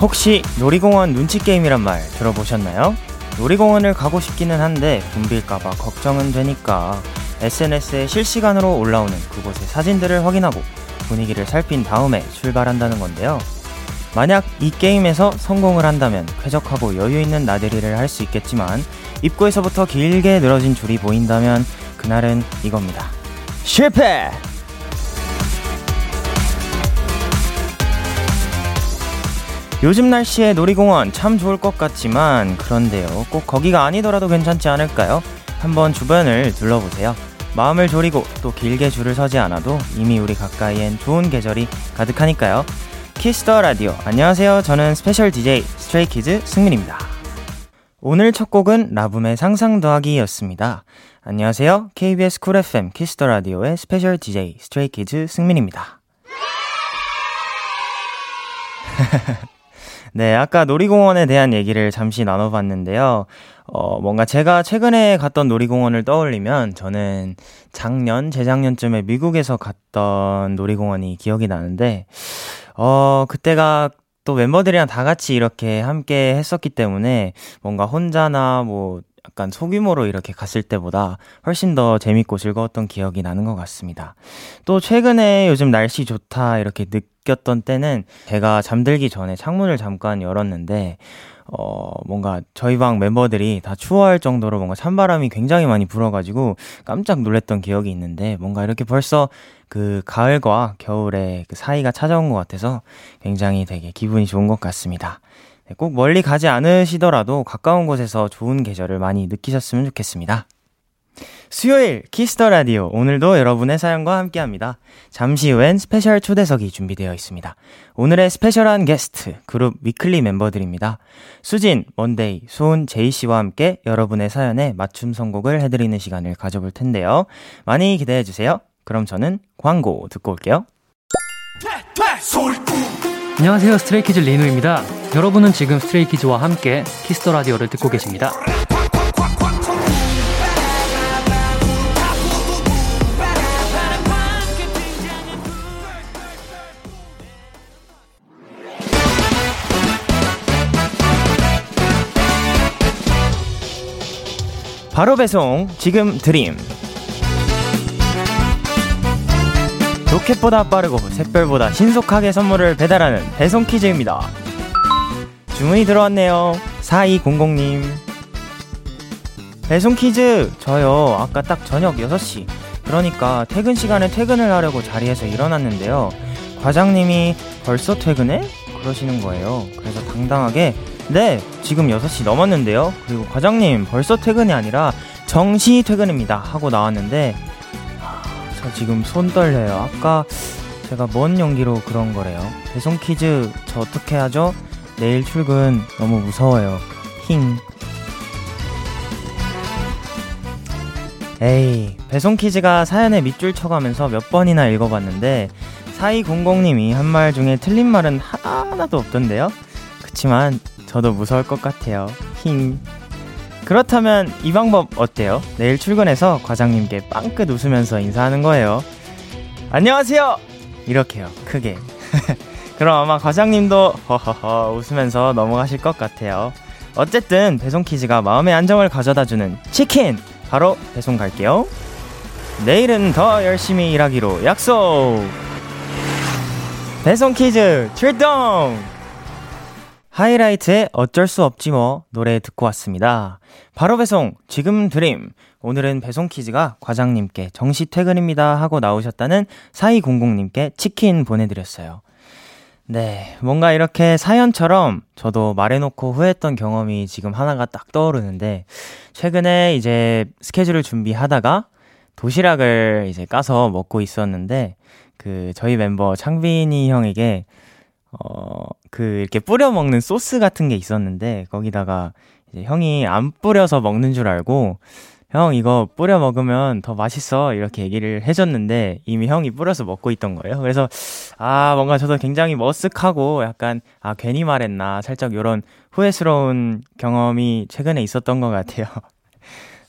혹시 놀이공원 눈치 게임이란 말 들어보셨나요? 놀이공원을 가고 싶기는 한데 붐빌까봐 걱정은 되니까 SNS에 실시간으로 올라오는 그곳의 사진들을 확인하고 분위기를 살핀 다음에 출발한다는 건데요. 만약 이 게임에서 성공을 한다면 쾌적하고 여유 있는 나들이를 할 수 있겠지만 입구에서부터 길게 늘어진 줄이 보인다면 그날은 이겁니다. 실패! 요즘 날씨에 놀이공원 참 좋을 것 같지만 그런데요. 꼭 거기가 아니더라도 괜찮지 않을까요? 한번 주변을 둘러보세요. 마음을 졸이고 또 길게 줄을 서지 않아도 이미 우리 가까이엔 좋은 계절이 가득하니까요. Kiss the Radio. 안녕하세요. 저는 스페셜 DJ Stray Kids 승민입니다. 오늘 첫 곡은 라붐의 상상 더하기였습니다. 안녕하세요. KBS 쿨 FM Kiss the Radio의 스페셜 DJ Stray Kids 승민입니다. 네, 아까 놀이공원에 대한 얘기를 잠시 나눠봤는데요. 어, 뭔가 제가 최근에 갔던 놀이공원을 떠올리면 저는 작년, 재작년쯤에 미국에서 갔던 놀이공원이 기억이 나는데, 어, 그때가 또 멤버들이랑 다 같이 이렇게 함께 했었기 때문에 뭔가 혼자나 뭐 약간 소규모로 이렇게 갔을 때보다 훨씬 더 재밌고 즐거웠던 기억이 나는 것 같습니다. 또 최근에 요즘 날씨 좋다 이렇게 느꼈던 때는 제가 잠들기 전에 창문을 잠깐 열었는데 어, 뭔가 저희 방 멤버들이 다 추워할 정도로 뭔가 찬바람이 굉장히 많이 불어가지고 깜짝 놀랐던 기억이 있는데 뭔가 이렇게 벌써 그 가을과 겨울의 그 사이가 찾아온 것 같아서 굉장히 되게 기분이 좋은 것 같습니다. 네, 꼭 멀리 가지 않으시더라도 가까운 곳에서 좋은 계절을 많이 느끼셨으면 좋겠습니다. 수요일 Kiss the Radio 오늘도 여러분의 사연과 함께합니다. 잠시 후엔 스페셜 초대석이 준비되어 있습니다. 오늘의 스페셜한 게스트 그룹 위클리 멤버들입니다. 수진, 먼데이, 소은, 재희 씨와 함께 여러분의 사연에 맞춤 선곡을 해드리는 시간을 가져볼 텐데요. 많이 기대해 주세요. 그럼 저는 광고 듣고 올게요. 안녕하세요 Stray Kids 리노입니다. 여러분은 지금 Stray Kids와 함께 Kiss the Radio를 듣고 계십니다. 바로 배송 지금 드림 로켓보다 빠르고 샛별보다 신속하게 선물을 배달하는 배송 퀴즈입니다. 주문이 들어왔네요. 4200님. 배송 퀴즈 저요. 아까 딱 저녁 6시. 그러니까 퇴근 시간에 퇴근을 하려고 자리에서 일어났는데요. 과장님이 벌써 퇴근해? 그러시는 거예요. 그래서 당당하게 네, 지금 6시 넘었는데요. 그리고 과장님, 벌써 퇴근이 아니라 정시 퇴근입니다. 하고 나왔는데, 아, 저 지금 손 떨려요. 아까 제가 뭔 연기로 그런 거래요. 배송 퀴즈, 저 어떻게 하죠? 내일 출근 너무 무서워요. 힝. 에이, 배송 퀴즈가 사연에 밑줄 쳐가면서 몇 번이나 읽어봤는데, 4200님이 한 말 중에 틀린 말은 하나도 없던데요? 그치만 저도 무서울 것 같아요. 힝. 그렇다면 이 방법 어때요? 내일 출근해서 과장님께 빵긋 웃으면서 인사하는 거예요. 안녕하세요! 이렇게요. 크게. 그럼 아마 과장님도 허허허 웃으면서 넘어가실 것 같아요. 어쨌든 배송 퀴즈가 마음의 안정을 가져다 주는 치킨! 바로 배송 갈게요. 내일은 더 열심히 일하기로 약속! 배송 퀴즈 출동! 하이라이트의 어쩔 수 없지 뭐 노래 듣고 왔습니다. 바로 배송 지금 드림 오늘은 배송 퀴즈가 과장님께 정시 퇴근입니다 하고 나오셨다는 4200님께 치킨 보내드렸어요. 네, 뭔가 이렇게 사연처럼 저도 말해놓고 후회했던 경험이 지금 하나가 딱 떠오르는데 최근에 이제 스케줄을 준비하다가 도시락을 이제 까서 먹고 있었는데 그 저희 멤버 창빈이 형에게 어, 그, 이렇게 뿌려 먹는 소스 같은 게 있었는데, 거기다가 이제 형이 안 뿌려서 먹는 줄 알고 형 이거 뿌려 먹으면 더 맛있어 이렇게 얘기를 해줬는데 이미 형이 뿌려서 먹고 있던 거예요. 그래서 아 뭔가 저도 굉장히 머쓱하고 약간 아 괜히 말했나 살짝 이런 후회스러운 경험이 최근에 있었던 것 같아요.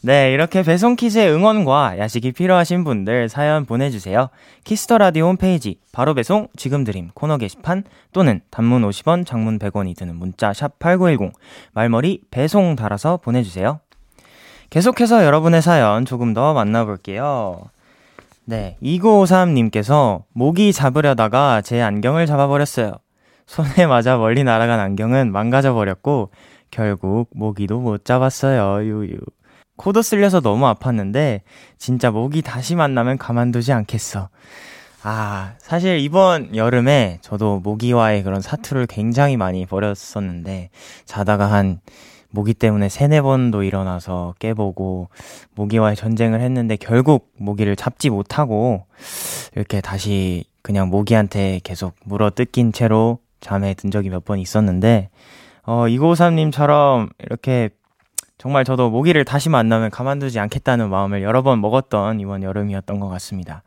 네, 이렇게 배송 퀴즈의 응원과 야식이 필요하신 분들 사연 보내주세요. Kiss the Radio 홈페이지 바로 배송 지금 드림 코너 게시판 또는 단문 50원, 장문 100원이 드는 문자 샵 #8910 말머리 배송 달아서 보내주세요. 계속해서 여러분의 사연 조금 더 만나볼게요. 네, 2953님께서 모기 잡으려다가 제 안경을 잡아버렸어요. 손에 맞아 멀리 날아간 안경은 망가져버렸고, 결국 모기도 못 잡았어요. 유유. 코도 쓸려서 너무 아팠는데, 진짜 모기 다시 만나면 가만두지 않겠어. 아, 사실 이번 여름에 저도 모기와의 그런 사투를 굉장히 많이 벌였었는데, 자다가 한 모기 때문에 세네 번도 일어나서 깨보고 모기와의 전쟁을 했는데 결국 모기를 잡지 못하고 이렇게 다시 그냥 모기한테 계속 물어 뜯긴 채로 잠에 든 적이 몇 번 있었는데 어, 이고삼님처럼 이렇게 정말 저도 모기를 다시 만나면 가만두지 않겠다는 마음을 여러 번 먹었던 이번 여름이었던 것 같습니다.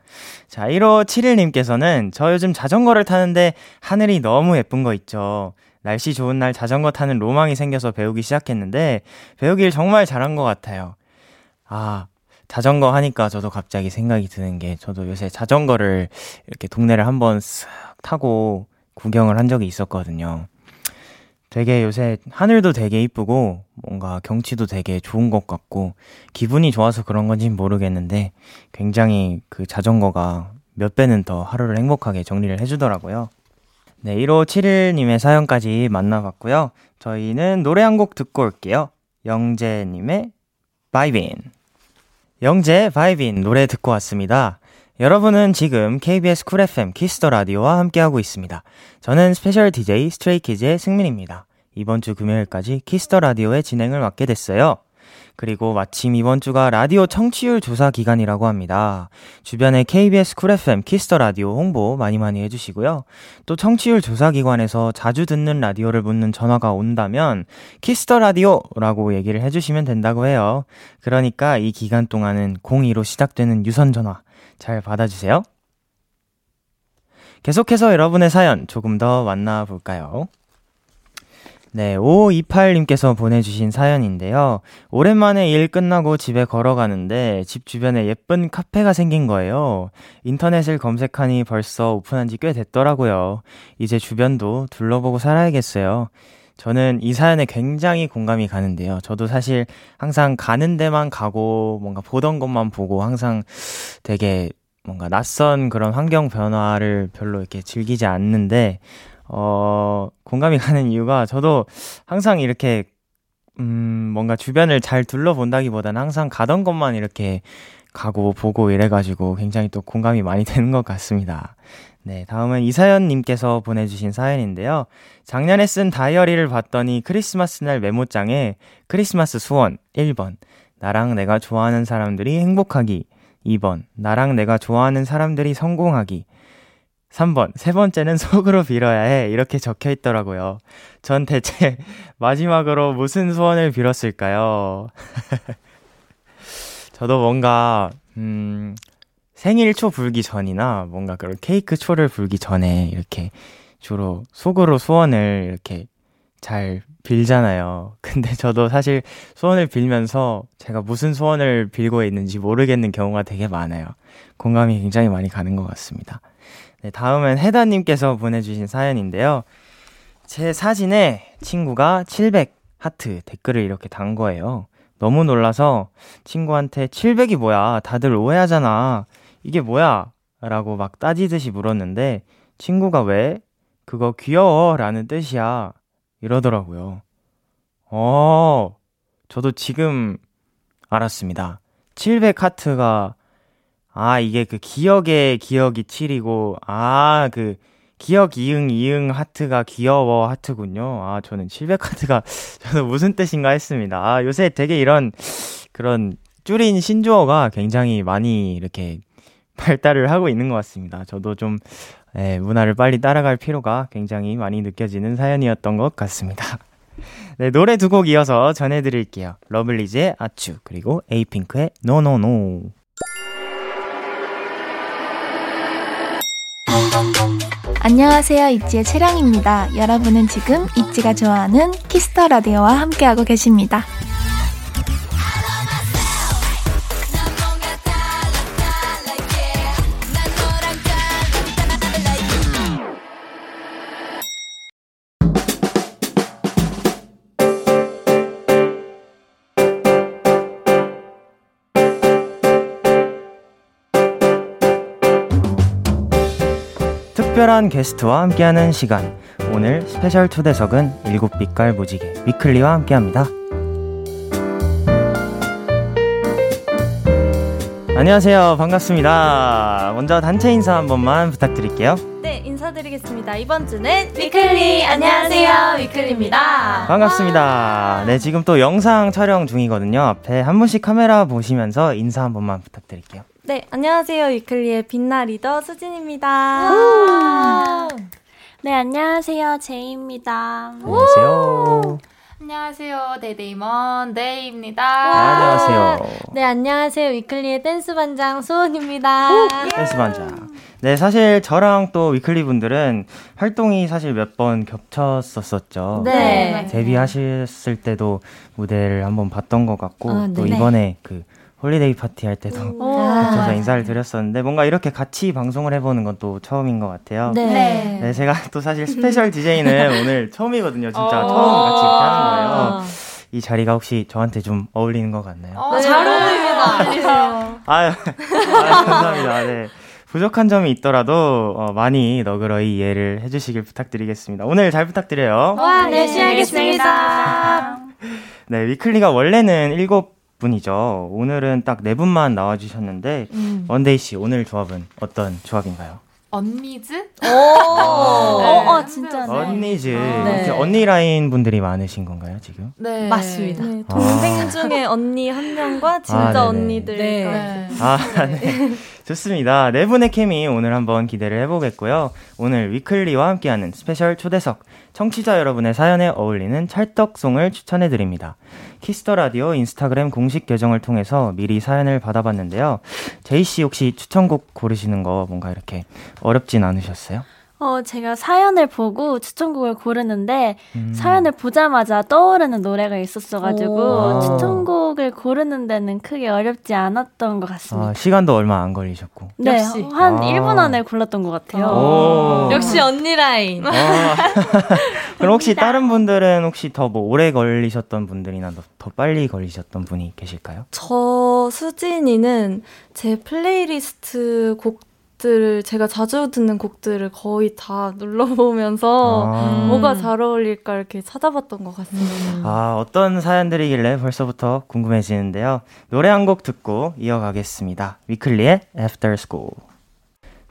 자, 1571님께서는 저 요즘 자전거를 타는데 하늘이 너무 예쁜 거 있죠. 날씨 좋은 날 자전거 타는 로망이 생겨서 배우기 시작했는데 배우길 정말 잘한 것 같아요. 아, 자전거 하니까 저도 갑자기 생각이 드는 게 저도 요새 자전거를 이렇게 동네를 한번 쓱 타고 구경을 한 적이 있었거든요. 되게 요새 하늘도 되게 이쁘고 뭔가 경치도 되게 좋은 것 같고 기분이 좋아서 그런 건지 모르겠는데 굉장히 그 자전거가 몇 배는 더 하루를 행복하게 정리를 해주더라고요. 네, 1571님의 사연까지 만나봤고요. 저희는 노래 한 곡 듣고 올게요. 영재님의 Vibin. 영재 Vibin 노래 듣고 왔습니다. 여러분은 지금 KBS 쿨 FM Kiss the Radio와 함께하고 있습니다. 저는 스페셜 DJ Stray Kids의 승민입니다. 이번 주 금요일까지 Kiss the Radio의 진행을 맡게 됐어요. 그리고 마침 이번 주가 라디오 청취율 조사 기간이라고 합니다. 주변에 KBS 쿨 FM Kiss the Radio 홍보 많이 많이 해주시고요. 또 청취율 조사 기관에서 자주 듣는 라디오를 묻는 전화가 온다면 Kiss the Radio라고 얘기를 해주시면 된다고 해요. 그러니까 이 기간 동안은 02로 시작되는 유선 전화 잘 받아주세요. 계속해서 여러분의 사연 조금 더 만나볼까요? 네, 5528님께서 보내주신 사연인데요. 오랜만에 일 끝나고 집에 걸어가는데 집 주변에 예쁜 카페가 생긴 거예요. 인터넷을 검색하니 벌써 오픈한 지 꽤 됐더라고요. 이제 주변도 둘러보고 살아야겠어요. 저는 이 사연에 굉장히 공감이 가는데요. 저도 사실 항상 가는 데만 가고 뭔가 보던 것만 보고 항상 되게 뭔가 낯선 그런 환경 변화를 별로 이렇게 즐기지 않는데 어, 공감이 가는 이유가 저도 항상 이렇게, 음, 뭔가 주변을 잘 둘러본다기보다는 항상 가던 것만 이렇게 가고 보고 이래가지고 굉장히 또 공감이 많이 되는 것 같습니다. 네, 다음은 이사연님께서 보내주신 사연인데요. 작년에 쓴 다이어리를 봤더니 크리스마스 날 메모장에 크리스마스 수원 1번, 나랑 내가 좋아하는 사람들이 행복하기 2번, 나랑 내가 좋아하는 사람들이 성공하기 3번, 세 번째는 속으로 빌어야 해. 이렇게 적혀 있더라고요. 전 대체 마지막으로 무슨 소원을 빌었을까요? 저도 뭔가, 음, 생일 초 불기 전이나 뭔가 그런 케이크 초를 불기 전에 이렇게 주로 속으로 소원을 이렇게 잘 빌잖아요. 근데 저도 사실 소원을 빌면서 제가 무슨 소원을 빌고 있는지 모르겠는 경우가 되게 많아요. 공감이 굉장히 많이 가는 것 같습니다. 네, 다음은 해다님께서 보내주신 사연인데요. 제 사진에 친구가 700 하트 댓글을 이렇게 단 거예요. 너무 놀라서 친구한테 700이 뭐야? 다들 오해하잖아. 이게 뭐야? 라고 막 따지듯이 물었는데 친구가 왜? 그거 귀여워 라는 뜻이야. 이러더라고요. 어, 저도 지금 알았습니다. 700 하트가 아, 이게 그 기억의 기억이 7이고, 아, 그, 기억 이응 이응 하트가 귀여워 하트군요. 아, 저는 700 하트가, 저는 무슨 뜻인가 했습니다. 아, 요새 되게 이런, 그런 줄인 신조어가 굉장히 많이 이렇게 발달을 하고 있는 것 같습니다. 저도 좀, 예, 문화를 빨리 따라갈 필요가 굉장히 많이 느껴지는 사연이었던 것 같습니다. 네, 노래 두 곡 이어서 전해드릴게요. 러블리즈의 아츄, 그리고 에이핑크의 NoNoNo. 안녕하세요. 있지의 채령입니다. 여러분은 지금 있지가 좋아하는 Kiss the Radio와 함께하고 계십니다. 특별한 게스트와 함께하는 시간. 오늘 스페셜 초대석은 일곱 빛깔 무지개 위클리와 함께합니다. 안녕하세요. 반갑습니다. 먼저 단체 인사 한 번만 부탁드릴게요. 네, 인사드리겠습니다. 이번 주는 위클리. 안녕하세요. 위클리입니다. 반갑습니다. 네, 지금 또 영상 촬영 중이거든요. 앞에 한 분씩 카메라 보시면서 인사 한 번만 부탁드릴게요. 네, 안녕하세요. 위클리의 빛나리더 수진입니다. 네, 안녕하세요. 재희입니다. 안녕하세요. 안녕하세요. 데이데이 먼데이입니다. 안녕하세요. 네, 안녕하세요. 위클리의 댄스 반장 소은입니다. 댄스 반장. 네, 사실 저랑 또 위클리 분들은 활동이 사실 몇 번 겹쳤었었죠. 네. 데뷔하셨을 때도 무대를 한번 봤던 것 같고 아, 또 네. 이번에 그 holiday 파티 할 때도 겹쳐서 인사를 드렸었는데 뭔가 이렇게 같이 방송을 해보는 건 또 처음인 것 같아요. 네. 네, 제가 또 사실 special DJ는 오늘 처음이거든요. 진짜 어. 처음 같이 이렇게 하는 거예요. 이 자리가 혹시 저한테 좀 어울리는 것 같나요? 어, 잘 어울립니다. 아유, 아유, 감사합니다. 네. 부족한 점이 있더라도 어, 많이 너그러이 이해를 해주시길 부탁드리겠습니다. 오늘 잘 부탁드려요. 와, 네, 시작하겠습니다. 네, 위클리가 원래는 일곱 분이죠. 오늘은 딱 네 분만 나와주셨는데 먼데이 씨 오늘 조합은 어떤 조합인가요? 언니즈? 오, 네. 어, 어, 진짜. 네. 언니즈 네. 혹시 언니 라인 분들이 많으신 건가요 지금? 네. 맞습니다. 네, 동생 중에 언니 한 명과 진짜 아, 네네. 언니들. 네. 아, 네. 좋습니다. 네 분의 케미 오늘 한번 기대를 해보겠고요. 오늘 위클리와 함께하는 special 초대석, 청취자 여러분의 사연에 어울리는 찰떡송을 추천해드립니다. 키스 더 라디오 인스타그램 공식 계정을 통해서 미리 사연을 받아봤는데요. 재희 씨 혹시 추천곡 고르시는 거 뭔가 이렇게 어렵진 않으셨어요? 어, 제가 사연을 보고 추천곡을 고르는데 음. 사연을 보자마자 떠오르는 노래가 있었어가지고 오. 추천곡을 고르는 데는 크게 어렵지 않았던 것 같습니다. 아, 시간도 얼마 안 걸리셨고. 네, 역시. 한 아. 1분 안에 골랐던 것 같아요. 오. 역시 언니 라인. 아. 그럼 혹시 다른 분들은 혹시 더 뭐 오래 걸리셨던 분들이나 더, 더 빨리 걸리셨던 분이 계실까요? 저 수진이는 제 플레이리스트 곡 들을 제가 자주 듣는 곡들을 거의 다 눌러보면서 아. 뭐가 잘 어울릴까 이렇게 찾아봤던 것 같습니다. 아, 어떤 사연들이길래 벌써부터 궁금해지는데요. 노래 한 곡 듣고 이어가겠습니다. 위클리의 After School.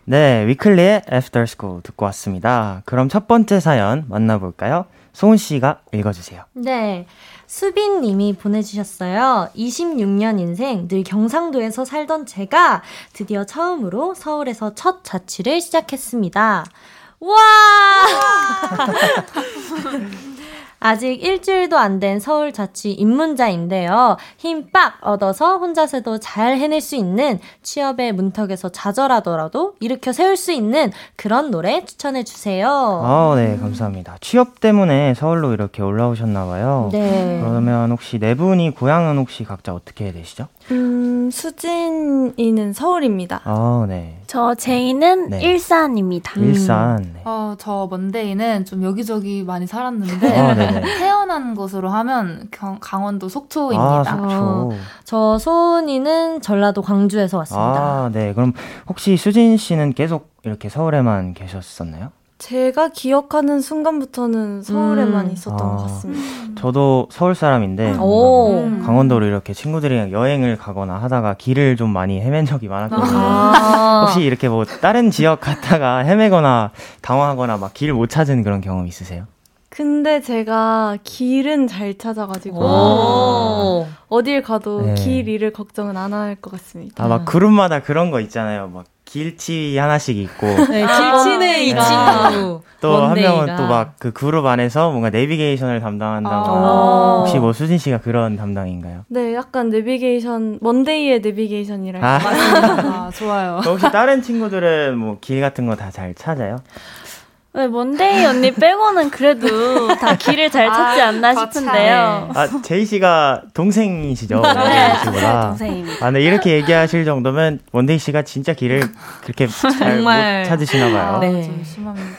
네, 위클리의 After School 듣고 왔습니다. 그럼 첫 번째 사연 만나볼까요? 소은 씨가 읽어주세요. 네. 수빈 님이 보내주셨어요. 26년 인생 늘 경상도에서 살던 제가 드디어 처음으로 서울에서 첫 자취를 시작했습니다. 와! 아직 일주일도 안 된 서울 자취 입문자인데요. 힘 빡 얻어서 혼자서도 잘 해낼 수 있는 취업의 문턱에서 좌절하더라도 일으켜 세울 수 있는 그런 노래 추천해 주세요. 아, 네, 감사합니다. 취업 때문에 서울로 이렇게 올라오셨나 봐요. 네. 그러면 혹시 네 분이 고향은 혹시 각자 어떻게 되시죠? 음, 수진이는 서울입니다. 아, 네. 저 제이는 네. 일산입니다. 일산. 네. 어, 저 먼데이는 좀 여기저기 많이 살았는데 아, 네네. 태어난 곳으로 하면 경, 강원도 아, 속초입니다. 속초. 저 소은이는 전라도 광주에서 왔습니다. 아, 네. 그럼 혹시 수진 씨는 계속 이렇게 서울에만 계셨었나요? 제가 기억하는 순간부터는 서울에만 음. 있었던 아. 것 같습니다. 저도 서울 사람인데 오. 음. 강원도로 이렇게 친구들이랑 여행을 가거나 하다가 길을 좀 많이 헤맨 적이 많았거든요. 아. 혹시 이렇게 뭐 다른 지역 갔다가 헤매거나 당황하거나 막 길 못 찾은 그런 경험 있으세요? 근데 제가 길은 잘 찾아가지고 오. 어딜 가도 네. 길 잃을 걱정은 안 할 것 같습니다. 아, 막 그룹마다 그런 거 있잖아요. 막 길치 하나씩 있고 네, 길치는 이 네. 친구. 또 한 명은 또 막 그 그룹 안에서 뭔가 내비게이션을 담당한다고. 아~ 혹시 뭐 수진 씨가 그런 담당인가요? 네, 약간 내비게이션 먼데이의 내비게이션이라. 아, 아 좋아요. 혹시 다른 친구들은 뭐 길 같은 거 다 잘 찾아요? 네, 먼데이 언니 빼고는 그래도 다 길을 잘 찾지 아, 않나 싶은데요. 아, 재희 씨가 동생이시죠? 네, 동생입니다. 아, 네, 이렇게 얘기하실 정도면 먼데이 씨가 진짜 길을 그렇게 잘 못 찾으시나 봐요. 네, 좀 심합니다.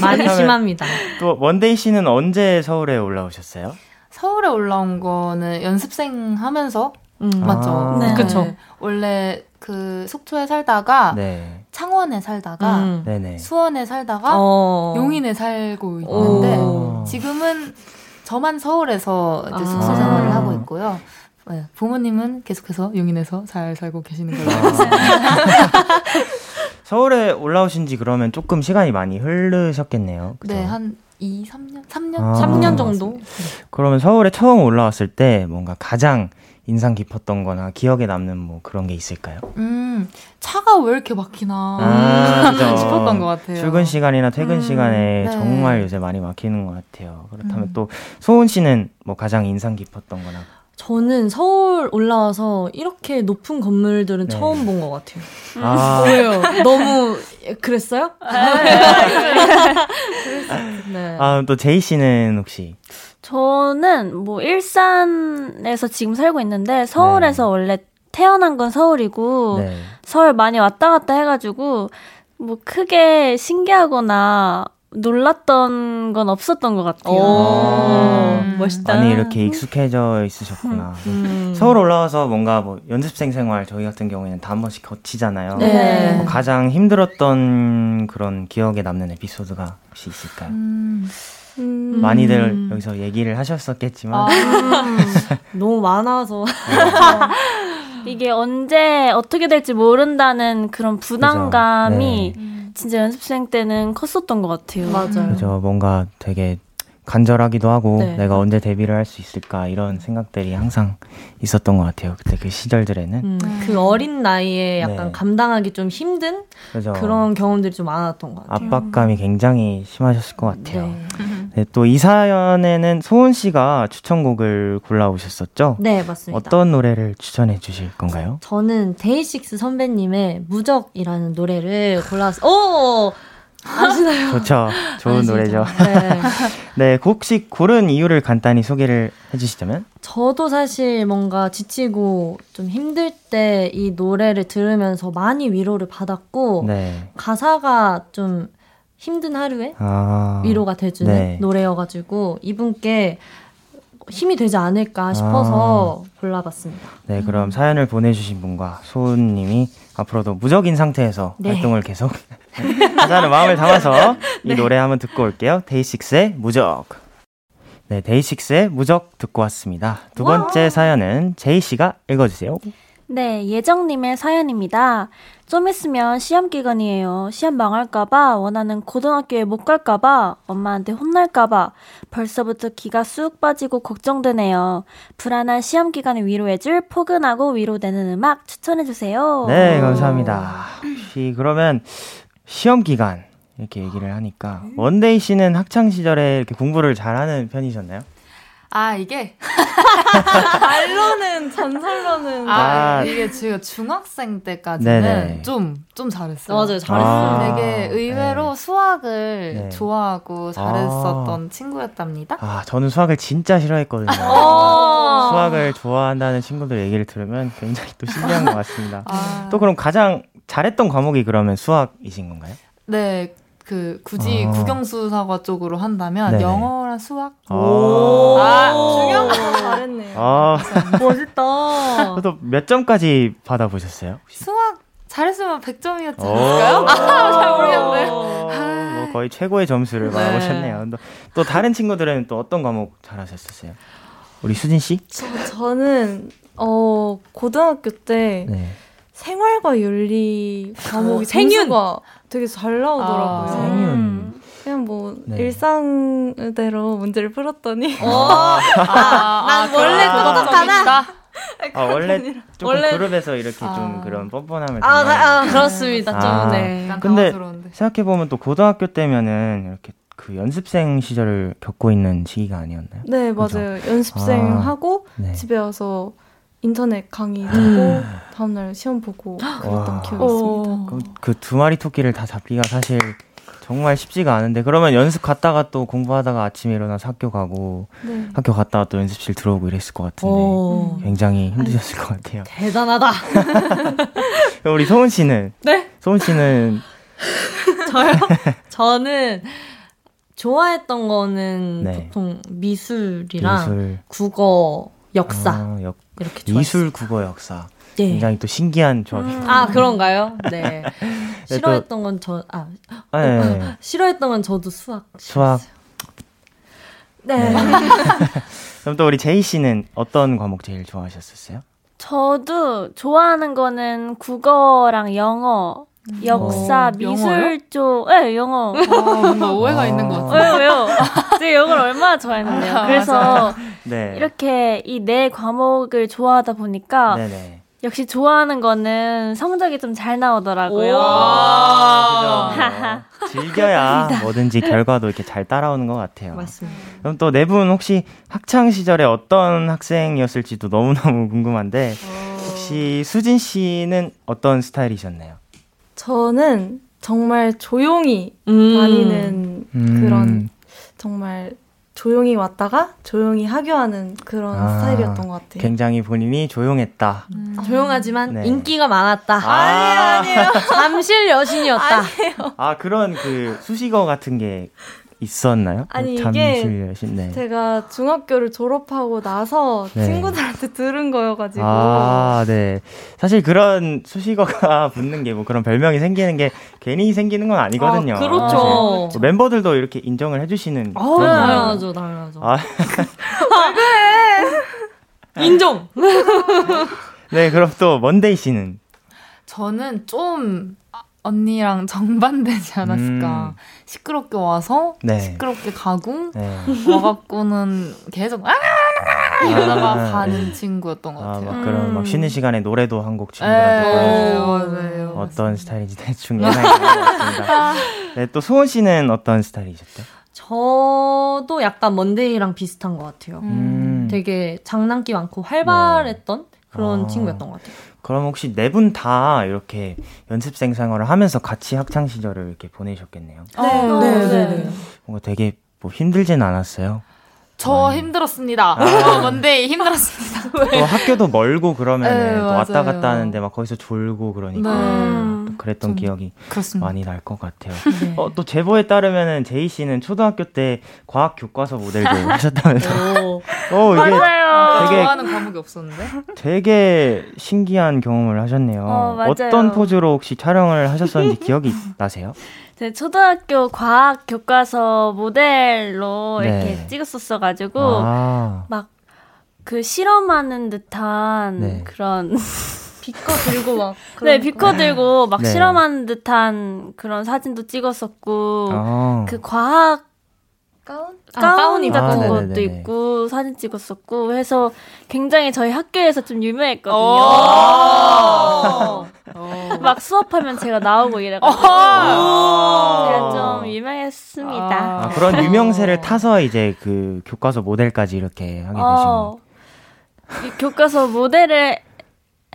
많이 심합니다. 또 먼데이 씨는 언제 서울에 올라오셨어요? 서울에 올라온 거는 연습생 하면서 음. 맞죠. 아. 네. 그렇죠. 원래 그 속초에 살다가 네. 창원에 살다가 음. 수원에 살다가 어. 용인에 살고 있는데 오. 지금은 저만 서울에서 이제 아. 숙소 생활을 하고 있고요. 네, 부모님은 계속해서 용인에서 잘 살고 계시는 걸로 알고 있습니다. 서울에 올라오신 지 그러면 조금 시간이 많이 흐르셨겠네요. 그죠? 네, 한 2, 3년? 3년? 아. 3년 정도? 그러면 서울에 처음 올라왔을 때 뭔가 가장 인상 깊었던 거나 기억에 남는 뭐 그런 게 있을까요? 음, 차가 왜 이렇게 막히나 아, 싶었던 것 같아요. 출근 시간이나 퇴근 음, 시간에 네. 정말 요새 많이 막히는 것 같아요. 그렇다면 음. 또 소은 씨는 뭐 가장 인상 깊었던 거나 저는 서울 올라와서 이렇게 높은 건물들은 네. 처음 본 것 같아요. 아. 왜요? 너무 그랬어요? 네. 아, 또 제이 씨는 혹시 저는 뭐 일산에서 지금 살고 있는데 서울에서 네. 원래 태어난 건 서울이고 네. 서울 많이 왔다 갔다 해가지고 뭐 크게 신기하거나 놀랐던 건 없었던 것 같아요. 오, 음. 멋있다. 많이 이렇게 익숙해져 있으셨구나. 음. 서울 올라와서 뭔가 뭐 연습생 생활 저희 같은 경우에는 다 한 번씩 거치잖아요. 네. 뭐 가장 힘들었던 그런 기억에 남는 에피소드가 혹시 있을까요? 음. 음. 많이들 여기서 얘기를 하셨었겠지만 아, 너무 많아서 네. 이게 언제 어떻게 될지 모른다는 그런 부담감이 네. 진짜 연습생 때는 컸었던 것 같아요. 맞아요. 그죠 뭔가 되게 간절하기도 하고 네. 내가 언제 데뷔를 할 수 있을까 이런 생각들이 항상 있었던 것 같아요. 그때 그 시절들에는 음, 그 어린 나이에 약간 네. 감당하기 좀 힘든 그죠. 그런 경험들이 좀 많았던 것 같아요. 압박감이 굉장히 심하셨을 것 같아요. 네. 네, 또이 사연에는 소은 씨가 추천곡을 골라오셨었죠? 네, 맞습니다. 어떤 노래를 추천해 주실 건가요? 저는 데이식스 선배님의 무적이라는 노래를 골라서 오 아시나요? 좋죠. 좋은 아시죠? 노래죠. 네. 네, 혹시 고른 이유를 간단히 소개를 해주시자면? 저도 사실 뭔가 지치고 좀 힘들 때 이 노래를 들으면서 많이 위로를 받았고, 네. 가사가 좀 힘든 하루에 아, 위로가 돼주는 네. 노래여가지고, 이분께 힘이 되지 않을까 싶어서 아. 골라봤습니다. 네, 그럼 음. 사연을 보내주신 분과 소은님이 앞으로도 무적인 상태에서 네. 활동을 계속 하자는 마음을 담아서 이 네. 노래 한번 듣고 올게요. 데이식스의 무적. 네, 데이식스의 무적 듣고 왔습니다. 두 번째 와. 사연은 제이 씨가 읽어주세요. 네, 예정님의 사연입니다. 좀 있으면 시험 기간이에요. 시험 망할까봐, 원하는 고등학교에 못 갈까봐, 엄마한테 혼날까봐, 벌써부터 기가 쑥 빠지고 걱정되네요. 불안한 시험 기간을 위로해줄 포근하고 위로되는 음악 추천해주세요. 네, 감사합니다. 혹시 그러면 시험 기간, 이렇게 얘기를 하니까, 먼데이 씨는 학창 시절에 이렇게 공부를 잘하는 편이셨나요? 아 이게 말로는 전설로는 아, 아, 이게 제가 중학생 때까지는 좀좀 좀 잘했어요. 맞아요, 잘했어요. 아, 되게 의외로 네. 수학을 네. 좋아하고 잘했었던 아. 친구였답니다. 아 저는 수학을 진짜 싫어했거든요. 어. 수학을 좋아한다는 친구들 얘기를 들으면 굉장히 또 신기한 것 같습니다. 아. 또 그럼 가장 잘했던 과목이 그러면 수학이신 건가요? 네. 그 굳이 아. 국영수사과 쪽으로 한다면 네네. 영어랑 수학. 오. 아, 중요한 거 잘했네요. 아. 멋있다. 그래도 몇 점까지 받아보셨어요? 혹시? 수학 잘했으면 100점이었지 않을까요? 아, 잘 모르겠네. 뭐 거의 최고의 점수를 네. 받아보셨네요. 또, 또 다른 친구들은 또 어떤 과목 잘하셨었어요? 우리 수진 씨? 저, 저는 어 고등학교 때 네. 생활과 윤리 과목이 생유가 되게 잘 나오더라고요. 아, 생윤. 음. 그냥 뭐 네. 일상대로 문제를 풀었더니 어. 아, 아, 난 원래 똑똑하다. 아, 원래 좀 원래... 그룹에서 이렇게 아... 좀 그런 뻔뻔함을 아, 아 그렇습니다. 좀 아, 네. 근데 생각해 보면 또 고등학교 때면은 이렇게 그 연습생 시절을 겪고 있는 시기가 아니었나요? 네, 맞아요. 그죠? 연습생 아, 하고 네. 집에 와서 인터넷 강의 듣고 음. 다음날 시험 보고 그랬던 기억이 있습니다. 그두 그 마리 토끼를 다 잡기가 사실 정말 쉽지가 않은데 그러면 연습 갔다가 또 공부하다가 아침에 일어나서 학교 가고 네. 학교 갔다가 또 연습실 들어오고 이랬을 것 같은데 오. 굉장히 힘드셨을 것 같아요. 대단하다. 우리 소은 씨는 네? 소은 씨는 저요? 저는 좋아했던 거는 네. 보통 미술이랑 미술. 국어, 역사 아, 역, 이렇게 좋아했어요. 미술, 국어, 역사. 네. 굉장히 또 신기한 조합이 음. 아 그런가요? 네. 네 싫어했던 건 저 아, 아 네. 어, 싫어했던 건 저도 수학. 수학. 네. 네. 그럼 또 우리 제이 씨는 어떤 과목 제일 좋아하셨었어요? 저도 좋아하는 거는 국어랑 영어, 음. 역사, 어, 미술? 쪽, 네, 영어. 아, 뭔가 오해가 아. 있는 것 같아요. 왜요, 왜요? 제가 영어를 얼마나 좋아했는데요. 아, 그래서 네. 이렇게 이 네 과목을 좋아하다 보니까 네네. 역시 좋아하는 거는 성적이 좀 잘 나오더라고요. 아, 즐겨야 뭐든지 결과도 이렇게 잘 따라오는 것 같아요. 맞습니다. 그럼 또 네 분 혹시 학창 시절에 어떤 학생이었을지도 너무너무 궁금한데 혹시 수진 씨는 어떤 스타일이셨나요? 저는 정말 조용히 음. 다니는 음. 그런 정말 조용히 왔다가 조용히 하교하는 그런 아, 스타일이었던 것 같아요. 굉장히 본인이 조용했다. 음. 조용하지만 네. 인기가 많았다. 아, 아니에요, 아니에요. 잠실 여신이었다. 아니에요. 아, 그런 그 수식어 같은 게 있었나요? 아니 이게 네. 제가 중학교를 졸업하고 나서 네. 친구들한테 들은 거여가지고 아 네. 사실 그런 수식어가 붙는 게 뭐 그런 별명이 생기는 게 괜히 생기는 건 아니거든요. 아, 그렇죠. 뭐 멤버들도 이렇게 인정을 해주시는. 아, 당연하죠, 당연하죠. 아. 왜? 인정. 네, 그럼 또 먼데이 씨는 저는 좀 언니랑 정반되지 않았을까. 음. 시끄럽게 와서 네. 시끄럽게 가고 네. 와갖고는 계속 아 이러다가 아, 가는 네. 친구였던 것 같아요. 아, 막 그런 막 쉬는 시간에 노래도 한 곡 친구한테 불러주고 어떤 스타일인지 대충 예상이 되었습니다. 네, 또 소은 씨는 어떤 스타일이셨죠? 저도 약간 먼데이랑 비슷한 것 같아요. 음. 되게 장난기 많고 활발했던 네. 그런 아. 친구였던 것 같아요. 그럼 혹시 네 분 다 이렇게 연습생 생활을 하면서 같이 학창 시절을 이렇게 보내셨겠네요. 네, 어, 네, 네, 네. 뭔가 되게 뭐 힘들진 않았어요. 저 아니. 힘들었습니다. 아. 먼데 힘들었습니다. 또 학교도 멀고 그러면 네, 왔다 갔다 하는데 막 거기서 졸고 그러니까 네. 또 그랬던 기억이 그렇습니다. 많이 날 것 같아요. 네. 어, 또 제보에 따르면은 제이 씨는 초등학교 때 과학 교과서 모델도 하셨다면서. 어, 이게 맞아요. 되게 좋아하는 과목이 없었는데. 되게 신기한 경험을 하셨네요. 어, 떤 포즈로 혹시 촬영을 하셨었는지 기억이 나세요? 제 초등학교 과학 교과서 모델로 네. 이렇게 찍었었어 가지고 아. 막그 실험하는 듯한 네. 그런 비커 들고 막 네 비커 들고 막 네. 실험하는 듯한 그런 사진도 찍었었고 아. 그 과학 가운? 아, 가운 같은 아, 것도 있고 사진 찍었었고 해서 굉장히 저희 학교에서 좀 유명했거든요. 막 수업하면 제가 나오고 이래가지고 제가 좀 유명했습니다. 아, 그런 유명세를 타서 이제 그 교과서 모델까지 이렇게 하게 되신 어, 교과서 모델을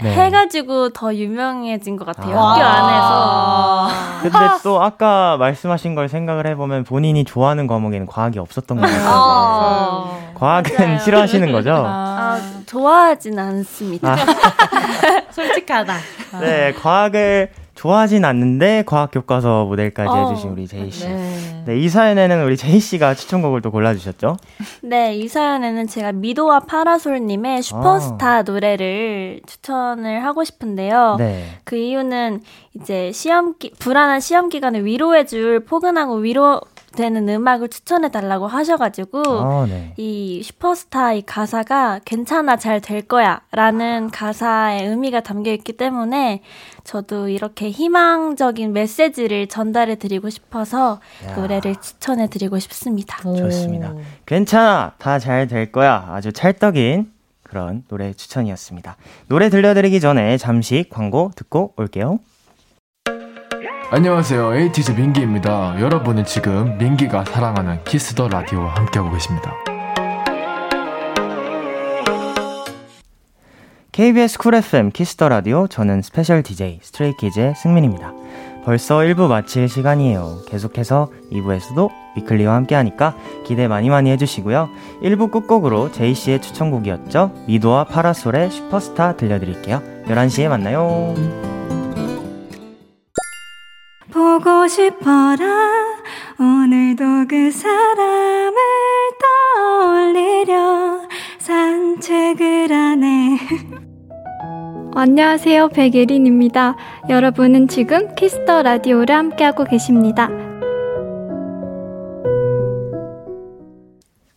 네. 해가지고 더 유명해진 것 같아요. 아~ 학교 안에서. 근데 또 아까 말씀하신 걸 생각을 해보면 본인이 좋아하는 과목에는 과학이 없었던 것 같아요. 아~ 과학은 맞아요. 싫어하시는 거죠? 아, 좋아하진 않습니다. 아. 솔직하다. 네, 과학을 좋아하진 않는데 과학 교과서 모델까지 어, 해주신 우리 제이 씨. 네. 네. 이 사연에는 우리 제이 씨가 추천곡을 또 골라주셨죠? 네, 이 사연에는 제가 미도와 파라솔님의 슈퍼스타 아. 노래를 추천을 하고 싶은데요. 네. 그 이유는 이제 시험 기, 불안한 시험 기간에 위로해줄 포근하고 위로 되는 음악을 추천해 달라고 하셔가지고 아, 네. 이 슈퍼스타의 가사가 괜찮아 잘 될 거야라는 가사의 의미가 담겨 있기 때문에 저도 이렇게 희망적인 메시지를 전달해 드리고 싶어서 야. 노래를 추천해 드리고 싶습니다. 좋습니다. 괜찮아 다 잘 될 거야 아주 찰떡인 그런 노래 추천이었습니다. 노래 들려드리기 전에 잠시 광고 듣고 올게요. 안녕하세요. 에이티즈 민기입니다. 여러분은 지금 민기가 사랑하는 키스 더 라디오와 함께하고 계십니다. KBS 쿨 FM 키스 더 라디오 저는 special DJ 스트레이키즈의 승민입니다. 벌써 1부 마칠 시간이에요. 계속해서 2부에서도 위클리와 함께 하니까 기대 많이 많이 해주시고요. 1부 끝곡으로 재희 씨의 추천곡이었죠. 미도와 파라솔의 슈퍼스타 들려드릴게요. 11시에 만나요. 보고 싶어라 오늘도 그 사람을 떠올리려 산책을 하네 안녕하세요 백예린입니다 여러분은 지금 키스 더 라디오를 함께하고 계십니다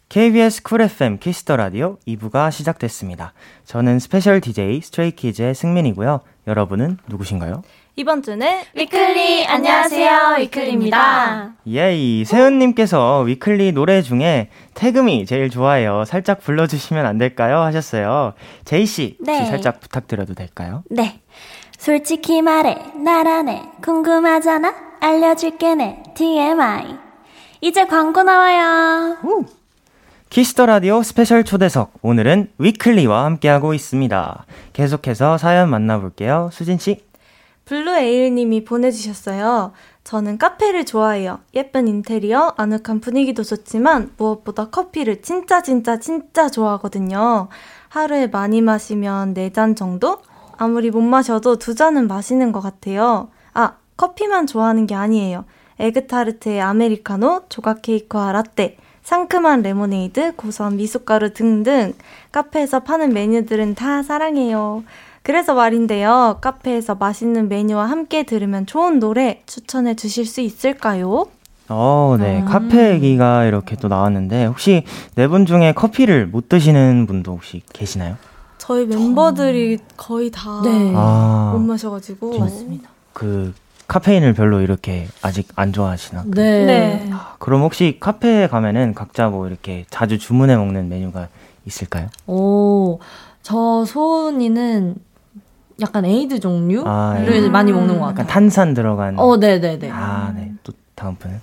KBS 쿨 FM 키스 더 라디오 2부가 시작됐습니다. 저는 special DJ 스트레이키즈의 승민이고요. 여러분은 누구신가요? 이번 주는 위클리 안녕하세요 위클리입니다. 예이 세은님께서 위클리 노래 중에 Tag Me 제일 좋아해요. 살짝 불러주시면 안 될까요? 하셨어요. 재희 씨, 네. 혹시 살짝 부탁드려도 될까요? 네. 솔직히 말해 나란 애 궁금하잖아 알려줄게 내 TMI 이제 광고 나와요. 우. 키스 더 라디오 special 초대석 오늘은 위클리와 함께하고 있습니다. 계속해서 사연 만나볼게요. 수진 씨. 블루에일님이 보내주셨어요. 저는 카페를 좋아해요. 예쁜 인테리어, 아늑한 분위기도 좋지만 무엇보다 커피를 진짜 진짜 진짜 좋아하거든요. 하루에 많이 마시면 4잔 정도? 아무리 못 마셔도 두 잔은 마시는 것 같아요. 아, 커피만 좋아하는 게 아니에요. 에그타르트에 아메리카노, 조각 케이크와 라떼, 상큼한 레모네이드, 고소한 미숫가루 등등 카페에서 파는 메뉴들은 다 사랑해요. 그래서 말인데요. 카페에서 맛있는 메뉴와 함께 들으면 좋은 노래 추천해 주실 수 있을까요? 어, 네. 음. 카페 얘기가 이렇게 또 나왔는데 혹시 네 분 중에 커피를 못 드시는 분도 혹시 계시나요? 저희 멤버들이 거의 다 못 네. 아. 마셔가지고 맞습니다. 그 카페인을 별로 이렇게 아직 안 좋아하시나? 네. 네. 아, 그럼 혹시 카페에 가면은 각자 뭐 이렇게 자주 주문해 먹는 메뉴가 있을까요? 오, 저 소은이는 약간 에이드 종류를 아, 예. 많이 먹는 것 같아요. 약간 탄산 들어간. 어, 네, 네, 네. 아, 네. 또 다음 분은